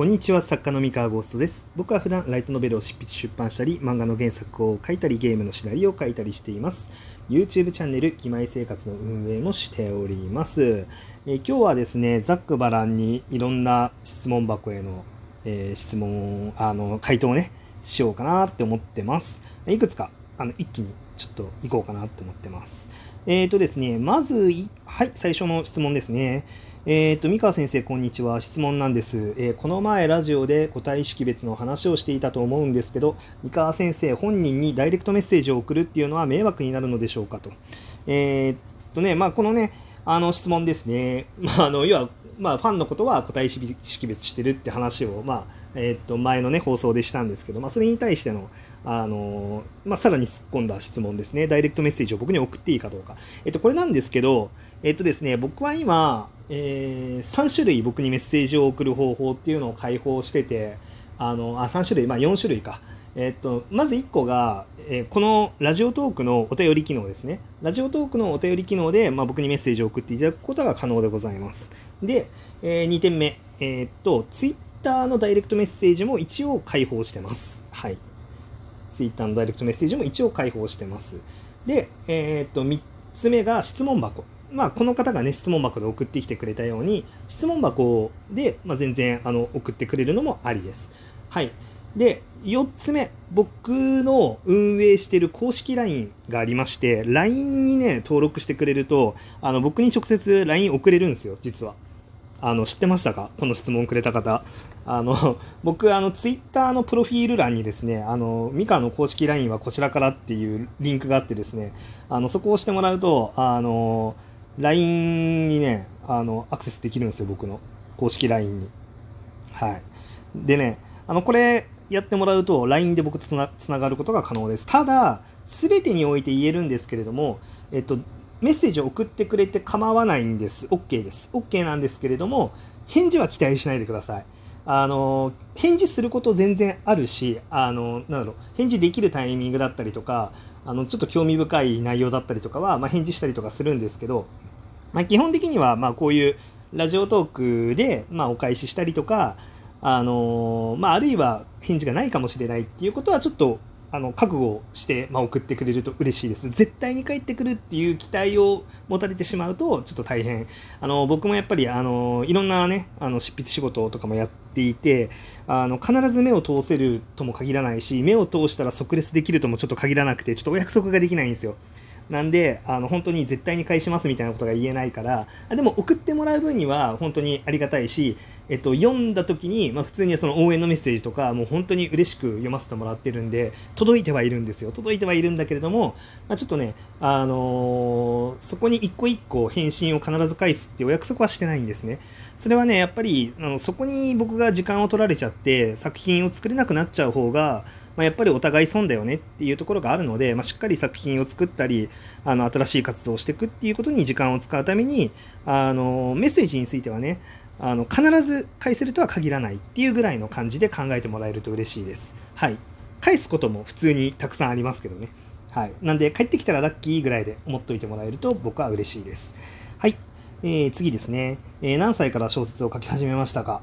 こんにちは作家の三河ゴーストです。僕は普段ライトノベルを執筆出版したり漫画の原作を書いたりゲームのシナリオを書いたりしています。YouTube チャンネル「気前生活」の運営もしております、えー、今日はですねざっくばらんにいろんな質問箱への、えー、質問あの回答をねしようかなって思ってます。いくつかあの一気にちょっと行こうかなって思ってます。えっ、ー、とですねまずはい最初の質問ですね。えっ、と、三河先生、こんにちは。質問なんです。えー、この前、ラジオで個体識別の話をしていたと思うんですけど、三河先生本人にダイレクトメッセージを送るっていうのは迷惑になるのでしょうかと。えー、っとね、まあ、このね、あの質問ですね。まあ、あの、要は、まあ、ファンのことは個体識別してるって話を、まあ、えっと、前のね、放送でしたんですけど、まあ、それに対しての、あの、まあ、さらに突っ込んだ質問ですね。ダイレクトメッセージを僕に送っていいかどうか。えっと、これなんですけど、えっとですね、僕は今、えー、3種類僕にメッセージを送る方法っていうのを開放してて、あの、あ、3種類、まあ4種類か。えっと、まず1個が、えー、このラジオトークのお便り機能ですね。ラジオトークのお便り機能で、まあ、僕にメッセージを送っていただくことが可能でございます。で、えー、2点目、えー、っと、Twitter のダイレクトメッセージも一応開放してます。はい。Twitter のダイレクトメッセージも一応開放してます。で、えっと、3つ目が質問箱。まあ、この方がね、質問箱で送ってきてくれたように、質問箱で、まあ、全然あの送ってくれるのもありです。はい。で、4つ目、僕の運営している公式 LINE がありまして、LINE にね、登録してくれると、あの僕に直接 LINE 送れるんですよ、実は。あの、知ってましたか？この質問くれた方。あの、僕、あの、ツイッターのプロフィール欄にですね、あの、ミカの公式 LINE はこちらからっていうリンクがあってですね、あの、そこを押してもらうと、あの、LINE にね、あの、アクセスできるんですよ、僕の公式 LINE に。はい。でね、あの、これやってもらうと、LINE で僕とつながることが可能です。ただ、すべてにおいて言えるんですけれども、えっと、メッセージを送ってくれて構わないんです。OK です。OK なんですけれども、返事は期待しないでください。あの、返事すること全然あるし、あの、なんだろう、返事できるタイミングだったりとか、あの、ちょっと興味深い内容だったりとかは、まあ、返事したりとかするんですけど、まあ、基本的には、まあ、こういうラジオトークで、まあ、お返ししたりとか、あのまあ、あるいは返事がないかもしれないっていうことはちょっとあの覚悟して、まあ、送ってくれると嬉しいです。絶対に帰ってくるっていう期待を持たれてしまうとちょっと大変。あの僕もやっぱりあのいろんなねあの執筆仕事とかもやっていてあの必ず目を通せるとも限らないし目を通したら即レスできるともちょっと限らなくてちょっとお約束ができないんですよ。なんで、あの、本当に絶対に返しますみたいなことが言えないから、でも送ってもらう分には本当にありがたいし、えっと、読んだ時に、まあ、普通にその応援のメッセージとか、もう本当に嬉しく読ませてもらってるんで、届いてはいるんですよ。届いてはいるんだけれども、まあ、ちょっとね、あのー、そこに一個一個返信を必ず返すってお約束はしてないんですね。それはね、やっぱり、あのそこに僕が時間を取られちゃって、作品を作れなくなっちゃう方が、まあ、やっぱりお互い損だよねっていうところがあるので、まあ、しっかり作品を作ったり、あの、新しい活動をしていくっていうことに時間を使うために、あの、メッセージについてはね、あの、必ず返せるとは限らないっていうぐらいの感じで考えてもらえると嬉しいです。はい。返すことも普通にたくさんありますけどね。はい。なんで、帰ってきたらラッキーぐらいで思っといてもらえると僕は嬉しいです。はい。えー、次ですね。えー、何歳から小説を書き始めましたか？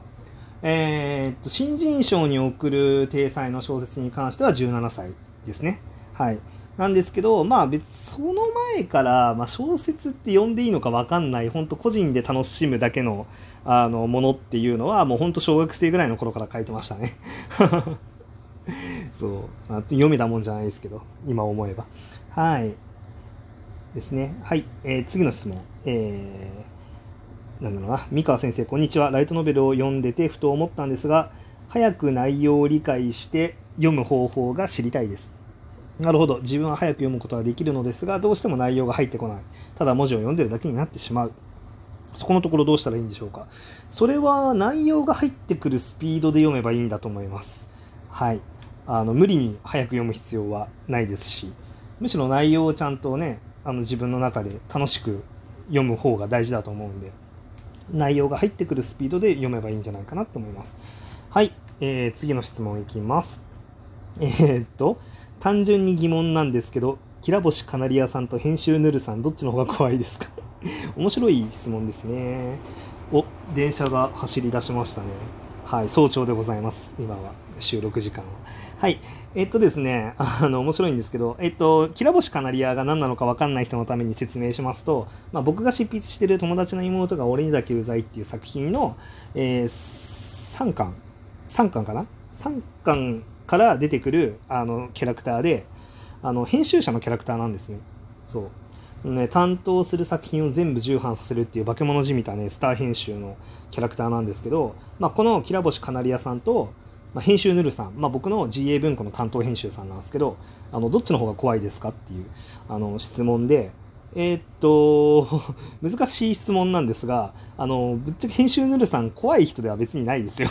えー、っと、新人賞に送る体裁の小説に関しては17歳ですね。はい。なんですけど、まあ別、その前から、まあ、小説って呼んでいいのかわかんない、本当個人で楽しむだけの、あの、ものっていうのは、もう本当小学生ぐらいの頃から書いてましたね。そう、まあ、読めたもんじゃないですけど、今思えば。はい。ですね。はい。えー、次の質問。えーなんだろうな、三河先生、こんにちは。ライトノベルを読んでてふと思ったんですが、早く内容を理解して読む方法が知りたいです。なるほど。自分は早く読むことはできるのですが、どうしても内容が入ってこない。ただ文字を読んでるだけになってしまう。そこのところどうしたらいいんでしょうか。それは内容が入ってくるスピードで読めばいいんだと思います。はい。あの無理に早く読む必要はないですし、むしろ内容をちゃんとね、あの自分の中で楽しく読む方が大事だと思うんで。内容が入ってくるスピードで読めばいいんじゃないかなと思います。はい、えー、次の質問いきます。えー、っと、単純に疑問なんですけど、きらぼしカナリアさんと編集ヌルさん、どっちの方が怖いですか？面白い質問ですね。お、電車が走り出しましたね。はい、早朝でございます。今は収録時間は。はい。えっとですね、あの、面白いんですけど、えっと、きらぼしカナリアが何なのか分かんない人のために説明しますと、まあ、僕が執筆してる友達の妹が俺にだけうざいっていう作品の、えー、3巻、3巻かな ?3 巻から出てくる、あの、キャラクターで、あの、編集者のキャラクターなんですね。そう。ね、担当する作品を全部重版させるっていう化け物じみたね、スター編集のキャラクターなんですけど、まあ、このきらぼしカナリアさんと、まあ、編集ヌルさん、まあ、僕の GA 文庫の担当編集さんなんですけどあのどっちの方が怖いですかっていうあの質問でえー、っと 難しい質問なんですがあのぶっちゃけ編集ヌルさん怖い人では別にないですよ。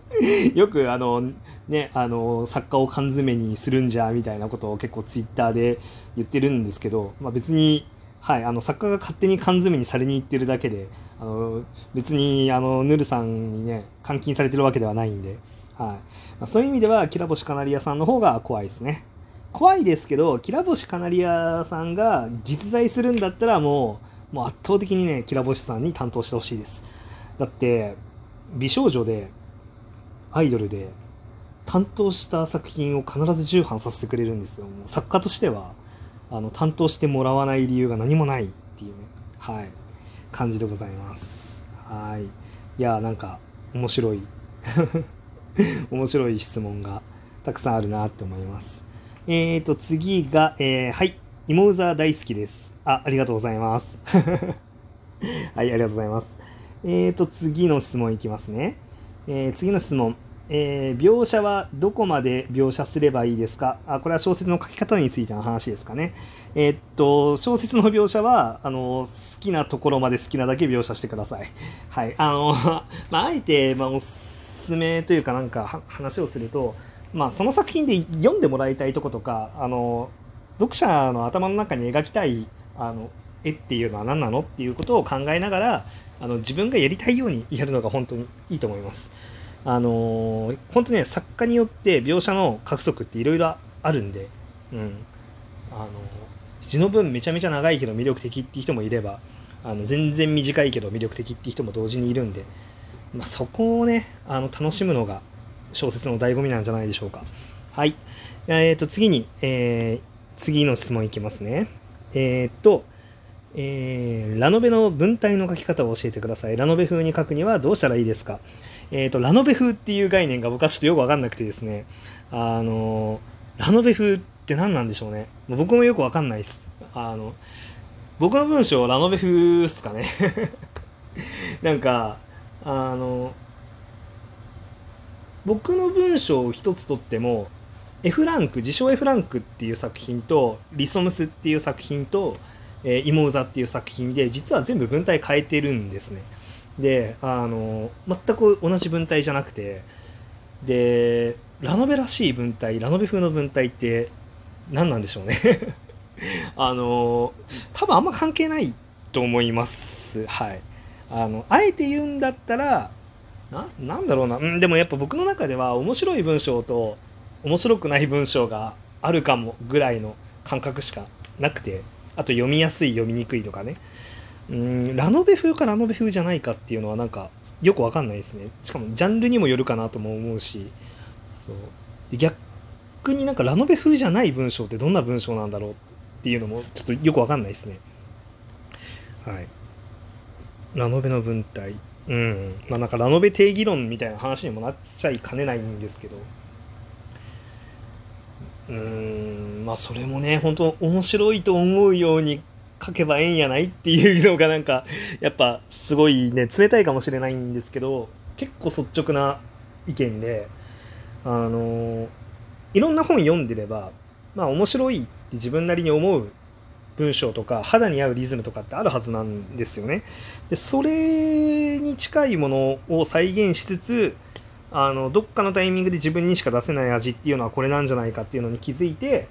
よくあのねあの作家を缶詰にするんじゃみたいなことを結構ツイッターで言ってるんですけど、まあ、別にはい、あの作家が勝手に缶詰にされに行ってるだけであの別にあのヌルさんにね監禁されてるわけではないんではい。まあ、そういう意味ではきらぼしカナリアさんの方が怖いですね。怖いですけどきらぼしカナリアさんが実在するんだったらもうもう圧倒的にねきらぼしさんに担当してほしいです。だって美少女でアイドルで担当した作品を必ず重版させてくれるんですよもう作家としてはあの担当してもらわない理由が何もないっていうねはい感じでございますはいいやなんか面白い 面白い質問がたくさんあるなって思います。えーと、次が、えー、はい、芋うざ大好きです。あ、ありがとうございます。はい、ありがとうございます。えーと、次の質問いきますね。えー、次の質問。えー、描写はどこまで描写すればいいですか？あこれは小説の書き方についての話ですかね。えー、っと、小説の描写は、あの、好きなところまで好きなだけ描写してください。はい。あの、まあ、あえて、まあ、すめというかなんか話をすると、まあ、その作品で読んでもらいたいとことかあの読者の頭の中に描きたいあの絵っていうのは何なの？っていうことを考えながらあの自分がやりたいようにやるのが本当にいいと思います。あの本当ね作家によって描写の獲得っていろいろあるんで、うん、あの字の分めちゃめちゃ長いけど魅力的っていう人もいればあの全然短いけど魅力的っていう人も同時にいるんでまあ、そこをねあの楽しむのが小説の醍醐味なんじゃないでしょうか。はい。えっ、ー、と、次に、えー、次の質問いきますね。えっ、ー、と、えー、ラノベの文体の書き方を教えてください。ラノベ風に書くにはどうしたらいいですか？えっ、と、ラノベ風っていう概念が僕はちょっとよくわかんなくてですね、あの、ラノベ風って何なんでしょうね。僕もよくわかんないです。あの、僕の文章ラノベ風っすかね。なんか、あの僕の文章を一つとっても F ランク自称 F ランクっていう作品とリソムスっていう作品と、えー、イモウザっていう作品で実は全部文体変えてるんですね。であの全く同じ文体じゃなくてでラノベらしい文体ラノベ風の文体って何なんでしょうね。あの多分あんま関係ないと思います。はい。あのあえて言うんだったらなんだろうな、うん、でもやっぱ僕の中では面白い文章と面白くない文章があるかもぐらいの感覚しかなくてあと読みやすい読みにくいとかね。うんラノベ風かラノベ風じゃないかっていうのはなんかよくわかんないですね。しかもジャンルにもよるかなとも思うし。そう。逆になんかラノベ風じゃない文章ってどんな文章なんだろうっていうのもちょっとよくわかんないですね。はい。ラノベの文体。うん。まあなんかラノベ定義論みたいな話にもなっちゃいかねないんですけど。うん。まあそれもね本当面白いと思うように書けばええんやないっていうのがなんかやっぱすごいね冷たいかもしれないんですけど結構率直な意見であのいろんな本読んでればまあ面白いって自分なりに思う文章とか肌に合うリズムとかってあるはずなんですよね。でそれに近いものを再現しつつあのどっかのタイミングで自分にしか出せない味っていうのはこれなんじゃないかっていうのに気づいて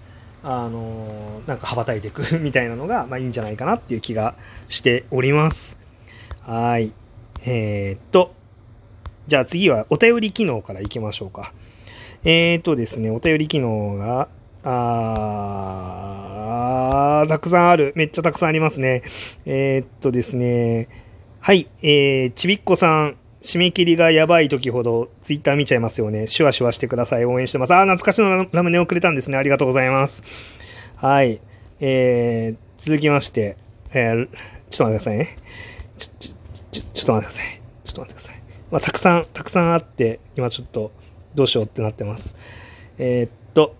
あのなんか羽ばたいていくみたいなのが、まあ、いいんじゃないかなっていう気がしております。はい。えー、っと、じゃあ次はお便り機能からいきましょうか。えー、っとですね、お便り機能が、あー、たくさんある。めっちゃたくさんありますね。えー、っとですね。はい、えー、ちびっこさん、締め切りがやばい時ほどツイッター見ちゃいますよね。シュワシュワしてください。応援してます。あ、懐かしのラムネをくれたんですね。ありがとうございます。はい。えー、続きまして、えー、ちょっと待ってくださいね。ちょ、ちょ、ちょ、ちょっと待ってください。ちょっと待ってください。まあ、たくさん、たくさんあって、今ちょっと、どうしようってなってます。えー、っと、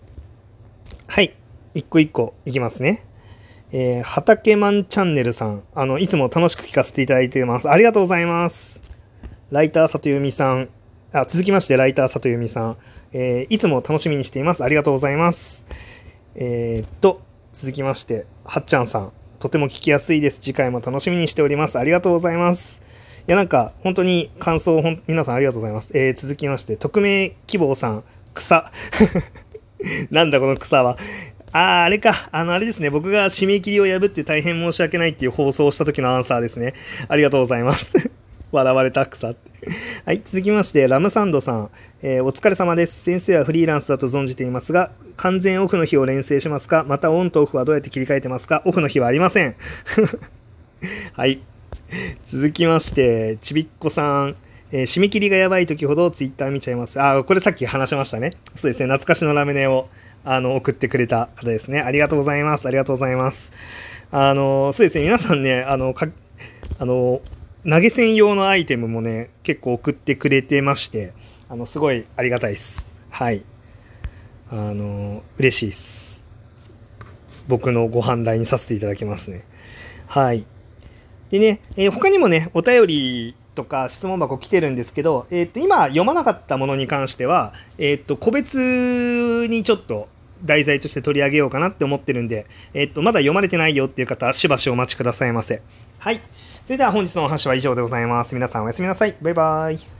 はい。一個一個いきますね。えー、畑マンチャンネルさん。あの、いつも楽しく聞かせていただいています。ありがとうございます。ライター里由美さん。あ、続きまして、ライター里由美さん。えー、いつも楽しみにしています。ありがとうございます。えー、っと、続きまして、はっちゃんさん。とても聞きやすいです。次回も楽しみにしております。ありがとうございます。いや、なんか、本当に感想、ほん皆さんありがとうございます。えー、続きまして、匿名希望さん。草。なんだこの草は。ああ、あれか。あの、あれですね。僕が締め切りを破って大変申し訳ないっていう放送をした時のアンサーですね。ありがとうございます。笑われた草。はい、続きまして、ラムサンドさん、えー、お疲れ様です。先生はフリーランスだと存じていますが、完全オフの日を連成しますか？またオンとオフはどうやって切り替えてますか？オフの日はありません。はい。続きまして、ちびっこさん、えー、締め切りがやばい時ほどツイッター見ちゃいます。あ、これさっき話しましたね。そうですね、懐かしのラムネを、あの、送ってくれた方ですね。ありがとうございます。ありがとうございます。あの、そうですね、皆さんね、あの、か、あの、投げ銭用のアイテムもね、結構送ってくれてまして、あの、すごいありがたいです。はい。あの、嬉しいです。僕のご飯代にさせていただきますね。はい。でね、えー、他にもね、お便りとか質問箱来てるんですけど、えっ、と、今読まなかったものに関しては、えっ、と、個別にちょっと題材として取り上げようかなって思ってるんで、えっ、と、まだ読まれてないよっていう方、しばしお待ちくださいませ。はい。それでは本日のお話は以上でございます。皆さんおやすみなさい。バイバイ。